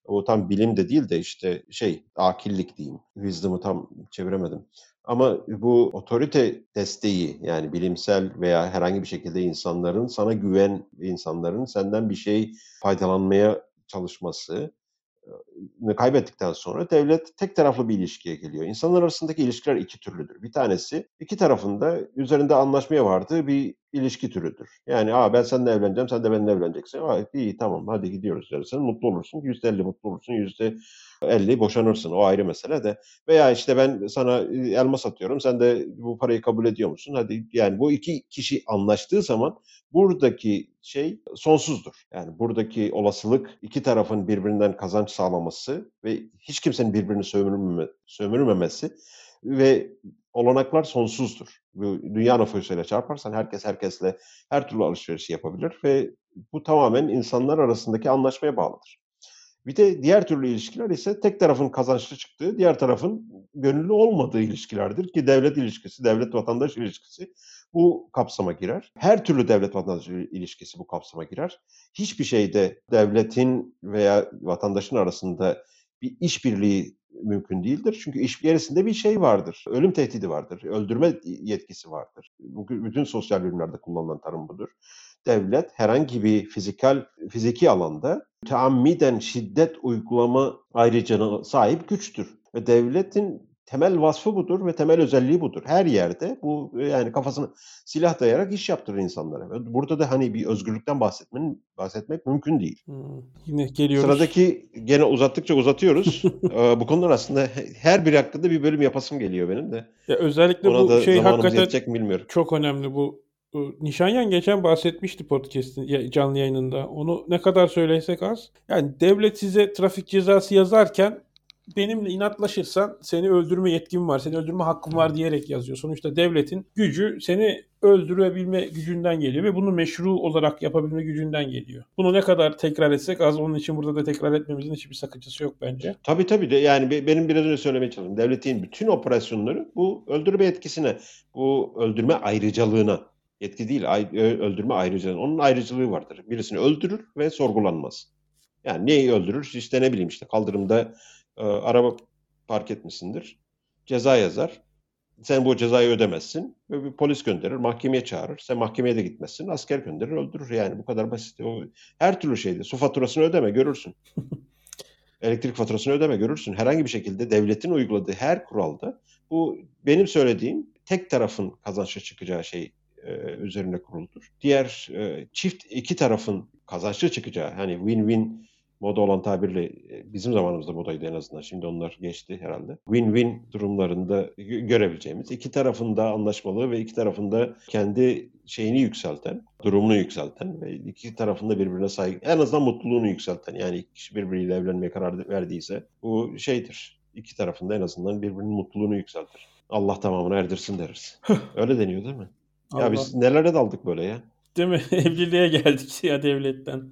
o tam bilim de değil de işte şey akillik diyeyim. Wisdom'ı tam çeviremedim. Ama bu otorite desteği yani bilimsel veya herhangi bir şekilde insanların sana güven insanların senden bir şey faydalanmaya çalışması kaybettikten sonra devlet tek taraflı bir ilişkiye geliyor. İnsanlar arasındaki ilişkiler iki türlüdür. Bir tanesi iki tarafında üzerinde anlaşmaya vardığı bir ilişki türüdür. Yani Aa, ben seninle evleneceğim, sen de benimle evleneceksin. Aa, iyi tamam hadi gidiyoruz dersin. Mutlu olursun. %50 mutlu olursun. %50 boşanırsın. O ayrı mesele de. Veya işte ben sana elma satıyorum. Sen de bu parayı kabul ediyor musun? Hadi yani bu iki kişi anlaştığı zaman buradaki şey sonsuzdur. Yani buradaki olasılık iki tarafın birbirinden kazanç sağlaması ve hiç kimsenin birbirini sömürmeme, sömürmemesi ve olanaklar sonsuzdur. Dünya nüfusuyla çarparsan herkes herkesle her türlü alışverişi yapabilir ve bu tamamen insanlar arasındaki anlaşmaya bağlıdır. Bir de diğer türlü ilişkiler ise tek tarafın kazançlı çıktığı, diğer tarafın gönüllü olmadığı ilişkilerdir ki devlet ilişkisi, devlet vatandaş ilişkisi bu kapsama girer. Her türlü devlet vatandaş ilişkisi bu kapsama girer. Hiçbir şeyde devletin veya vatandaşın arasında bir işbirliği mümkün değildir. Çünkü iş gerisinde bir şey vardır. Ölüm tehdidi vardır. Öldürme yetkisi vardır. Bugün bütün sosyal bilimlerde kullanılan tanım budur. Devlet herhangi bir fizikal fiziki alanda teammiden şiddet uygulama ayrıcalığına sahip güçtür. Ve devletin temel vasfı budur ve temel özelliği budur. Her yerde bu yani kafasını silah dayayarak iş yaptırır insanlara. Burada da hani bir özgürlükten bahsetmenin bahsetmek mümkün değil. Hmm, yine geliyoruz. Sıradaki gene uzattıkça uzatıyoruz. [LAUGHS] bu konular aslında her bir hakkında bir bölüm yapasım geliyor benim de. Ya özellikle Ona bu şey hakikaten bilmiyorum. çok önemli bu Nişanyan geçen bahsetmişti podcast'in canlı yayınında. Onu ne kadar söylesek az. Yani devlet size trafik cezası yazarken benimle inatlaşırsan seni öldürme yetkim var, seni öldürme hakkım var diyerek yazıyor. Sonuçta devletin gücü seni öldürebilme gücünden geliyor ve bunu meşru olarak yapabilme gücünden geliyor. Bunu ne kadar tekrar etsek az onun için burada da tekrar etmemizin hiçbir sakıncası yok bence. Tabii tabii de yani benim biraz önce söylemeye çalıştım. Devletin bütün operasyonları bu öldürme etkisine, bu öldürme ayrıcalığına Yetki değil, öldürme ayrıcalığına. Onun ayrıcalığı vardır. Birisini öldürür ve sorgulanmaz. Yani neyi öldürür? İşte ne bileyim işte kaldırımda e, araba park etmişsindir. Ceza yazar. Sen bu cezayı ödemezsin. Ve bir polis gönderir, mahkemeye çağırır. Sen mahkemeye de gitmezsin. Asker gönderir, öldürür. Yani bu kadar basit. O, her türlü şeyde. Su faturasını ödeme, görürsün. [LAUGHS] Elektrik faturasını ödeme, görürsün. Herhangi bir şekilde devletin uyguladığı her kuralda bu benim söylediğim tek tarafın kazançlı çıkacağı şey e, üzerine kuruludur. Diğer e, çift iki tarafın kazançlı çıkacağı hani win-win moda olan tabirle e, bizim zamanımızda modaydı en azından. Şimdi onlar geçti herhalde. Win-win durumlarında görebileceğimiz iki tarafında anlaşmalı ve iki tarafında kendi şeyini yükselten, durumunu yükselten ve iki tarafında birbirine saygı, en azından mutluluğunu yükselten. Yani iki kişi birbiriyle evlenmeye karar verdiyse bu şeydir. İki tarafında en azından birbirinin mutluluğunu yükseltir. Allah tamamını erdirsin deriz. [LAUGHS] Öyle deniyor değil mi? Allah. Ya biz nelere daldık böyle ya? Değil mi? [LAUGHS] Evliliğe geldik ya devletten.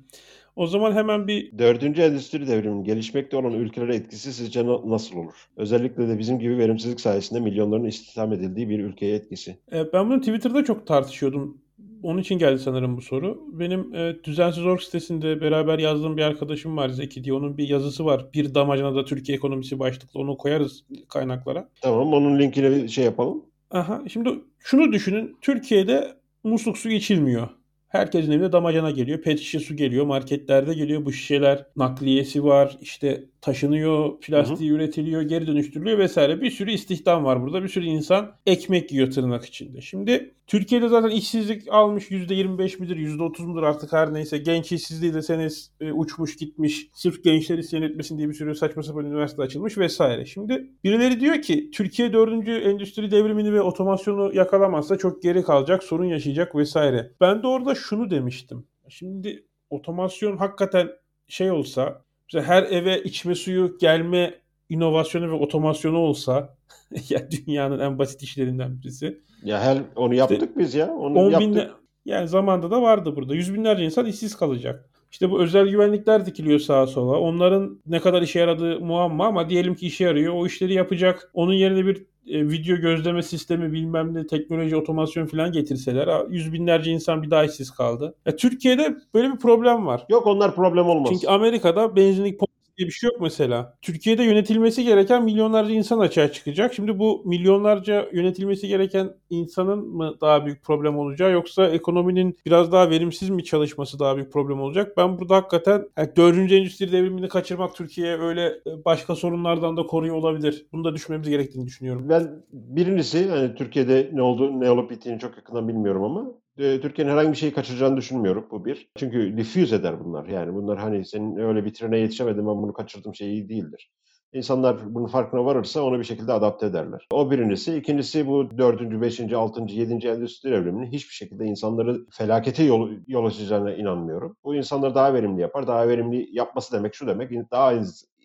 O zaman hemen bir... Dördüncü endüstri devriminin gelişmekte olan ülkelere etkisi sizce nasıl olur? Özellikle de bizim gibi verimsizlik sayesinde milyonların istihdam edildiği bir ülkeye etkisi. E, ben bunu Twitter'da çok tartışıyordum. Onun için geldi sanırım bu soru. Benim e, Düzensiz Org sitesinde beraber yazdığım bir arkadaşım var Zeki diye. Onun bir yazısı var. Bir damacana da Türkiye ekonomisi başlıklı. Onu koyarız kaynaklara. Tamam onun linkini şey yapalım. Aha, şimdi şunu düşünün. Türkiye'de musluk su içilmiyor. Herkesin evine damacana geliyor. Pet şişe su geliyor. Marketlerde geliyor. Bu şişeler nakliyesi var. İşte taşınıyor. Plastiği hı hı. üretiliyor. Geri dönüştürülüyor vesaire. Bir sürü istihdam var burada. Bir sürü insan ekmek yiyor tırnak içinde. Şimdi Türkiye'de zaten işsizlik almış %25 midir %30 mudur artık her neyse. Genç işsizliği de sene e, uçmuş gitmiş. Sırf gençler isyan etmesin diye bir sürü saçma sapan üniversite açılmış vesaire. Şimdi birileri diyor ki Türkiye 4. endüstri devrimini ve otomasyonu yakalamazsa çok geri kalacak, sorun yaşayacak vesaire. Ben de orada şunu demiştim. Şimdi otomasyon hakikaten şey olsa mesela her eve içme suyu gelme inovasyonu ve otomasyonu olsa [LAUGHS] ya dünyanın en basit işlerinden birisi. Ya her onu yaptık işte, biz ya. Onu 10 yaptık. Binle, yani zamanda da vardı burada. Yüz binlerce insan işsiz kalacak. İşte bu özel güvenlikler dikiliyor sağa sola. Onların ne kadar işe yaradığı muamma ama diyelim ki işe yarıyor. O işleri yapacak. Onun yerine bir e, video gözleme sistemi bilmem ne teknoloji otomasyon falan getirseler yüz binlerce insan bir daha işsiz kaldı. Ya, Türkiye'de böyle bir problem var. Yok onlar problem olmaz. Çünkü Amerika'da benzinlik diye bir şey yok mesela. Türkiye'de yönetilmesi gereken milyonlarca insan açığa çıkacak. Şimdi bu milyonlarca yönetilmesi gereken insanın mı daha büyük problem olacağı yoksa ekonominin biraz daha verimsiz mi çalışması daha büyük problem olacak? Ben burada hakikaten yani 4. endüstri devrimini kaçırmak Türkiye'ye öyle e, başka sorunlardan da koruyor olabilir. Bunu da düşünmemiz gerektiğini düşünüyorum. Ben birincisi hani Türkiye'de ne oldu ne olup bittiğini çok yakından bilmiyorum ama e, Türkiye'nin herhangi bir şey kaçıracağını düşünmüyorum bu bir. Çünkü diffuse eder bunlar. Yani bunlar hani senin öyle bir trene yetişemedim ben bunu kaçırdım şeyi değildir. İnsanlar bunun farkına varırsa onu bir şekilde adapte ederler. O birincisi. İkincisi bu dördüncü, beşinci, altıncı, yedinci endüstri devriminin hiçbir şekilde insanları felakete yol, yol açacağına inanmıyorum. Bu insanları daha verimli yapar. Daha verimli yapması demek şu demek. Daha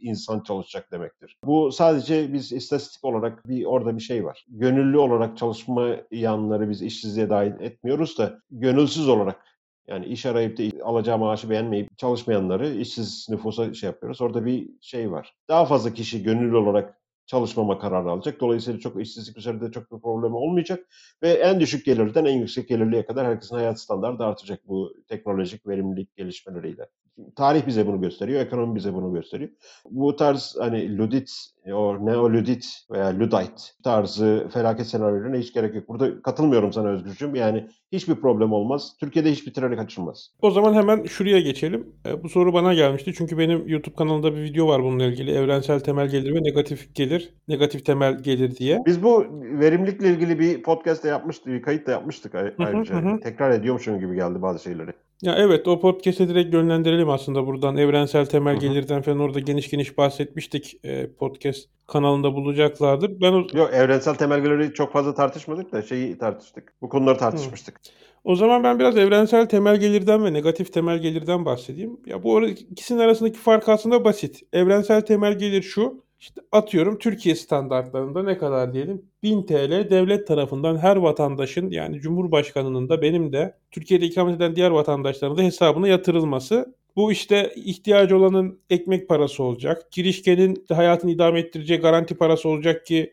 insan çalışacak demektir. Bu sadece biz istatistik olarak bir orada bir şey var. Gönüllü olarak çalışmayanları biz işsizliğe dahil etmiyoruz da gönülsüz olarak yani iş arayıp da alacağı maaşı beğenmeyip çalışmayanları işsiz nüfusa şey yapıyoruz. Orada bir şey var. Daha fazla kişi gönüllü olarak çalışmama kararı alacak. Dolayısıyla çok işsizlik üzerinde çok bir problem olmayacak. Ve en düşük gelirden en yüksek gelirliye kadar herkesin hayat standartı artacak bu teknolojik verimlilik gelişmeleriyle. Tarih bize bunu gösteriyor, ekonomi bize bunu gösteriyor. Bu tarz hani Ludit, o Neoludit veya Ludite tarzı felaket senaryolarına hiç gerek yok. Burada katılmıyorum sana Özgürcüğüm. Yani hiçbir problem olmaz. Türkiye'de hiçbir treni kaçırmaz. O zaman hemen şuraya geçelim. E, bu soru bana gelmişti. Çünkü benim YouTube kanalında bir video var bununla ilgili. Evrensel temel gelir ve negatif gelir. Negatif temel gelir diye. Biz bu verimlilikle ilgili bir podcast da yapmıştık. Bir kayıt da yapmıştık ayrıca. Hı hı hı. Tekrar ediyormuşum gibi geldi bazı şeyleri. Ya evet o podcast'e direkt yönlendirelim aslında buradan. Evrensel temel gelirden falan orada geniş geniş bahsetmiştik. E, podcast kanalında bulacaklardır. Ben o... Yok evrensel temel geliri çok fazla tartışmadık da şeyi tartıştık. Bu konuları tartışmıştık. Hı. O zaman ben biraz evrensel temel gelirden ve negatif temel gelirden bahsedeyim. Ya bu ikisinin arasındaki fark aslında basit. Evrensel temel gelir şu. İşte atıyorum Türkiye standartlarında ne kadar diyelim? 1000 TL devlet tarafından her vatandaşın yani Cumhurbaşkanının da benim de Türkiye'de ikamet eden diğer vatandaşların da hesabına yatırılması. Bu işte ihtiyacı olanın ekmek parası olacak. Girişkenin hayatını idame ettireceği garanti parası olacak ki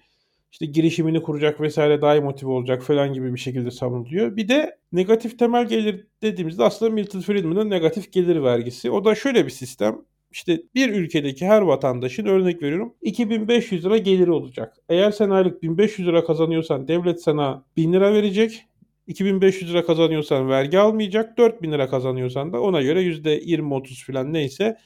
işte girişimini kuracak vesaire daha motive olacak falan gibi bir şekilde savunuluyor. Bir de negatif temel gelir dediğimizde aslında Milton Friedman'ın negatif gelir vergisi. O da şöyle bir sistem İşte bir ülkedeki her vatandaşın örnek veriyorum 2500 lira geliri olacak. Eğer sen aylık 1500 lira kazanıyorsan devlet sana 1000 lira verecek. 2500 lira kazanıyorsan vergi almayacak. 4000 lira kazanıyorsan da ona göre %20-30 falan neyse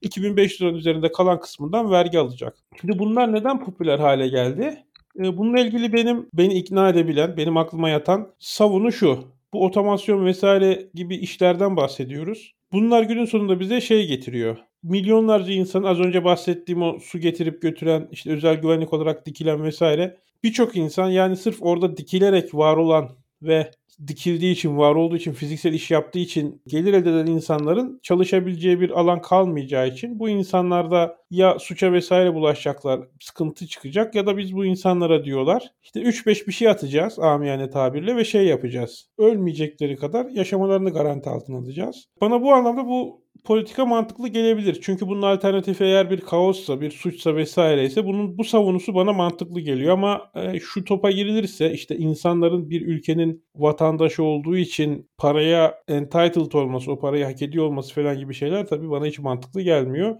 2500 liranın üzerinde kalan kısmından vergi alacak. Şimdi bunlar neden popüler hale geldi? Ee, bununla ilgili benim beni ikna edebilen, benim aklıma yatan savunu şu. Bu otomasyon vesaire gibi işlerden bahsediyoruz. Bunlar günün sonunda bize şey getiriyor. Milyonlarca insan az önce bahsettiğim o su getirip götüren işte özel güvenlik olarak dikilen vesaire birçok insan yani sırf orada dikilerek var olan ve dikildiği için, var olduğu için, fiziksel iş yaptığı için gelir elde eden insanların çalışabileceği bir alan kalmayacağı için bu insanlarda ya suça vesaire bulaşacaklar, sıkıntı çıkacak ya da biz bu insanlara diyorlar işte 3-5 bir şey atacağız amiyane tabirle ve şey yapacağız. Ölmeyecekleri kadar yaşamalarını garanti altına alacağız. Bana bu anlamda bu politika mantıklı gelebilir. Çünkü bunun alternatifi eğer bir kaossa, bir suçsa vesaire ise bunun bu savunusu bana mantıklı geliyor ama e, şu topa girilirse işte insanların bir ülkenin vatandaşı olduğu için paraya entitled olması, o parayı hak ediyor olması falan gibi şeyler tabii bana hiç mantıklı gelmiyor.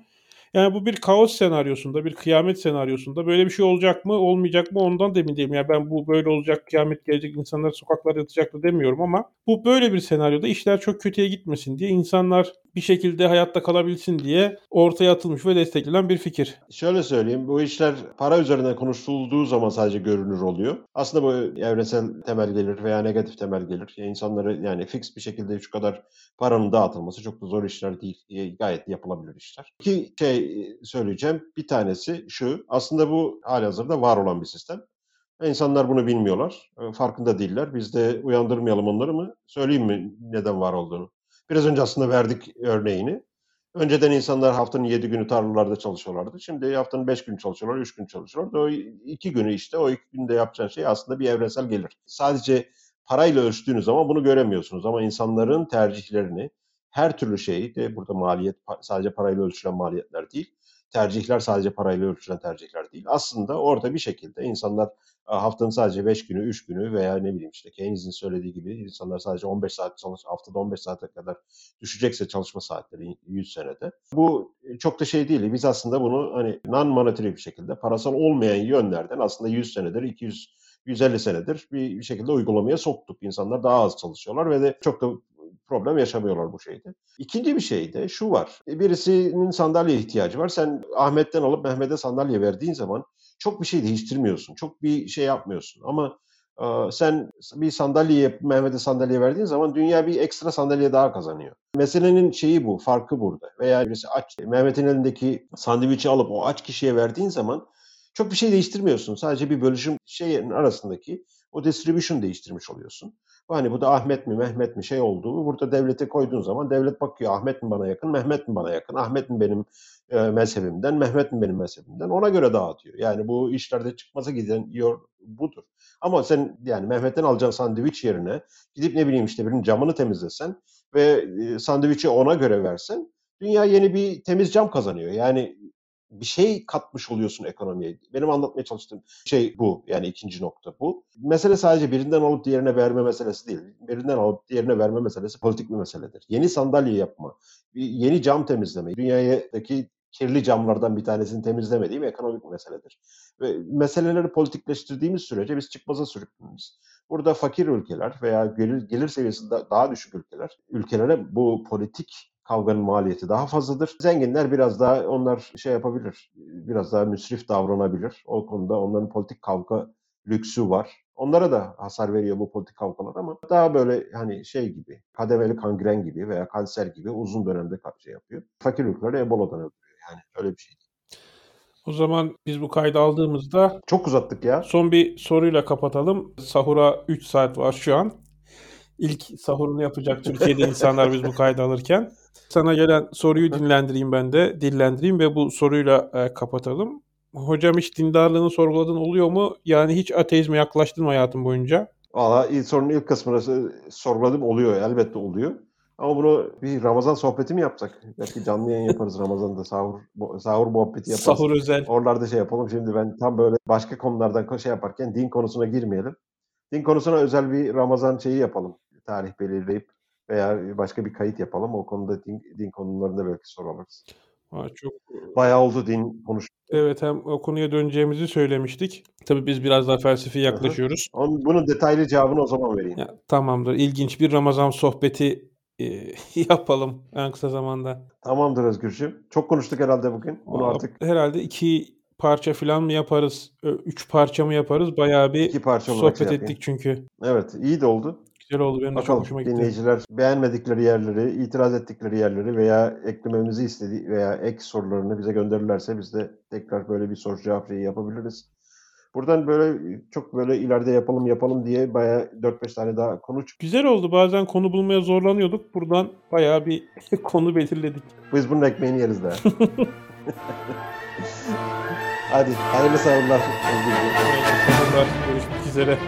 Yani bu bir kaos senaryosunda, bir kıyamet senaryosunda böyle bir şey olacak mı, olmayacak mı ondan da emin. Yani ben bu böyle olacak, kıyamet gelecek, insanlar sokaklarda yatacaktı demiyorum ama bu böyle bir senaryoda işler çok kötüye gitmesin diye insanlar bir şekilde hayatta kalabilsin diye ortaya atılmış ve desteklenen bir fikir. Şöyle söyleyeyim, bu işler para üzerine konuşulduğu zaman sadece görünür oluyor. Aslında bu evrensel temel gelir veya negatif temel gelir. Yani insanları yani fix bir şekilde şu kadar paranın dağıtılması çok da zor işler değil. E, gayet yapılabilir işler. İki şey söyleyeceğim. Bir tanesi şu, aslında bu halihazırda var olan bir sistem. İnsanlar bunu bilmiyorlar, e, farkında değiller. Biz de uyandırmayalım onları mı? Söyleyeyim mi neden var olduğunu? Biraz önce aslında verdik örneğini. Önceden insanlar haftanın 7 günü tarlalarda çalışıyorlardı. Şimdi haftanın 5 günü çalışıyorlar, 3 gün çalışıyorlar. O 2 günü işte o 2 günde yapacağın şey aslında bir evrensel gelir. Sadece parayla ölçtüğünüz zaman bunu göremiyorsunuz ama insanların tercihlerini, her türlü şeyi de burada maliyet sadece parayla ölçülen maliyetler değil. Tercihler sadece parayla ölçülen tercihler değil. Aslında orada bir şekilde insanlar haftanın sadece 5 günü, 3 günü veya ne bileyim işte Keynes'in söylediği gibi insanlar sadece 15 saat çalış, haftada 15 saate kadar düşecekse çalışma saatleri 100 senede. Bu çok da şey değil. Biz aslında bunu hani non-monetary bir şekilde parasal olmayan yönlerden aslında 100 senedir, 200 150 senedir bir şekilde uygulamaya soktuk. İnsanlar daha az çalışıyorlar ve de çok da problem yaşamıyorlar bu şeyde. İkinci bir şey de şu var. Birisinin sandalye ihtiyacı var. Sen Ahmet'ten alıp Mehmet'e sandalye verdiğin zaman çok bir şey değiştirmiyorsun. Çok bir şey yapmıyorsun. Ama e, sen bir sandalye Mehmet'e sandalye verdiğin zaman dünya bir ekstra sandalye daha kazanıyor. Meselenin şeyi bu, farkı burada. Veya birisi aç, Mehmet'in elindeki sandviçi alıp o aç kişiye verdiğin zaman çok bir şey değiştirmiyorsun. Sadece bir bölüşüm şeyin arasındaki o distribution değiştirmiş oluyorsun. Hani bu da Ahmet mi Mehmet mi şey olduğu burada devlete koyduğun zaman devlet bakıyor Ahmet mi bana yakın Mehmet mi bana yakın Ahmet mi benim e, mezhebimden Mehmet mi benim mezhebimden ona göre dağıtıyor. Yani bu işlerde çıkmaza giden yor budur. Ama sen yani Mehmet'ten alacağın sandviç yerine gidip ne bileyim işte birinin camını temizlesen ve e, sandviçi ona göre versen dünya yeni bir temiz cam kazanıyor. Yani bir şey katmış oluyorsun ekonomiye. Benim anlatmaya çalıştığım şey bu. Yani ikinci nokta bu. Mesele sadece birinden alıp diğerine verme meselesi değil. Birinden alıp diğerine verme meselesi politik bir meseledir. Yeni sandalye yapma, yeni cam temizleme, dünyadaki kirli camlardan bir tanesini temizlemediğim ekonomik meseledir. Ve meseleleri politikleştirdiğimiz sürece biz çıkmaza sürükleniyoruz. Burada fakir ülkeler veya gelir, gelir seviyesi daha düşük ülkeler, ülkelere bu politik kavganın maliyeti daha fazladır. Zenginler biraz daha onlar şey yapabilir, biraz daha müsrif davranabilir. O konuda onların politik kavga lüksü var. Onlara da hasar veriyor bu politik kavgalar ama daha böyle hani şey gibi, kademeli kangren gibi veya kanser gibi uzun dönemde şey yapıyor. Fakir ülkeleri Ebola'dan öldürüyor. Yani öyle bir şey O zaman biz bu kaydı aldığımızda çok uzattık ya. Son bir soruyla kapatalım. Sahura 3 saat var şu an. İlk sahurunu yapacak Türkiye'de [LAUGHS] insanlar biz bu kaydı alırken. Sana gelen soruyu [LAUGHS] dinlendireyim ben de, dillendireyim ve bu soruyla e, kapatalım. Hocam hiç dindarlığını sorguladın oluyor mu? Yani hiç ateizme yaklaştın mı hayatın boyunca? Valla sorunun ilk kısmını sorguladım oluyor, elbette oluyor. Ama bunu bir Ramazan sohbeti mi yapsak? Belki canlı yayın yaparız Ramazan'da sahur sahur muhabbeti yaparız. Sahur özel. Oralarda şey yapalım. Şimdi ben tam böyle başka konulardan şey yaparken din konusuna girmeyelim. Din konusuna özel bir Ramazan şeyi yapalım. Tarih belirleyip veya başka bir kayıt yapalım. O konuda din, din konularında belki sorarız. Ha, çok Bayağı oldu din konuş. Evet hem o konuya döneceğimizi söylemiştik. Tabii biz biraz daha felsefi yaklaşıyoruz. Onun, bunun detaylı cevabını o zaman vereyim. Ya, tamamdır. İlginç bir Ramazan sohbeti e, [LAUGHS] yapalım en kısa zamanda. Tamamdır Özgürcüğüm. Çok konuştuk herhalde bugün. Bunu Aa, artık Herhalde iki parça falan mı yaparız? Üç parça mı yaparız? Bayağı bir iki parça olarak sohbet şey ettik yapayım. çünkü. Evet, iyi de oldu. Güzel oldu. Benim de çok Bakalım hoşuma gitti. dinleyiciler beğenmedikleri yerleri, itiraz ettikleri yerleri veya eklememizi istediği veya ek sorularını bize gönderirlerse biz de tekrar böyle bir soru cevap şeyi yapabiliriz. Buradan böyle çok böyle ileride yapalım yapalım diye bayağı 4-5 tane daha konu çıktı. Güzel oldu. Bazen konu bulmaya zorlanıyorduk. Buradan bayağı bir [LAUGHS] konu belirledik. Biz bunun ekmeğini yeriz daha. [LAUGHS] Hadi hayırlı sahurlar. Özgürcüğüm. Sonunda görüşmek üzere.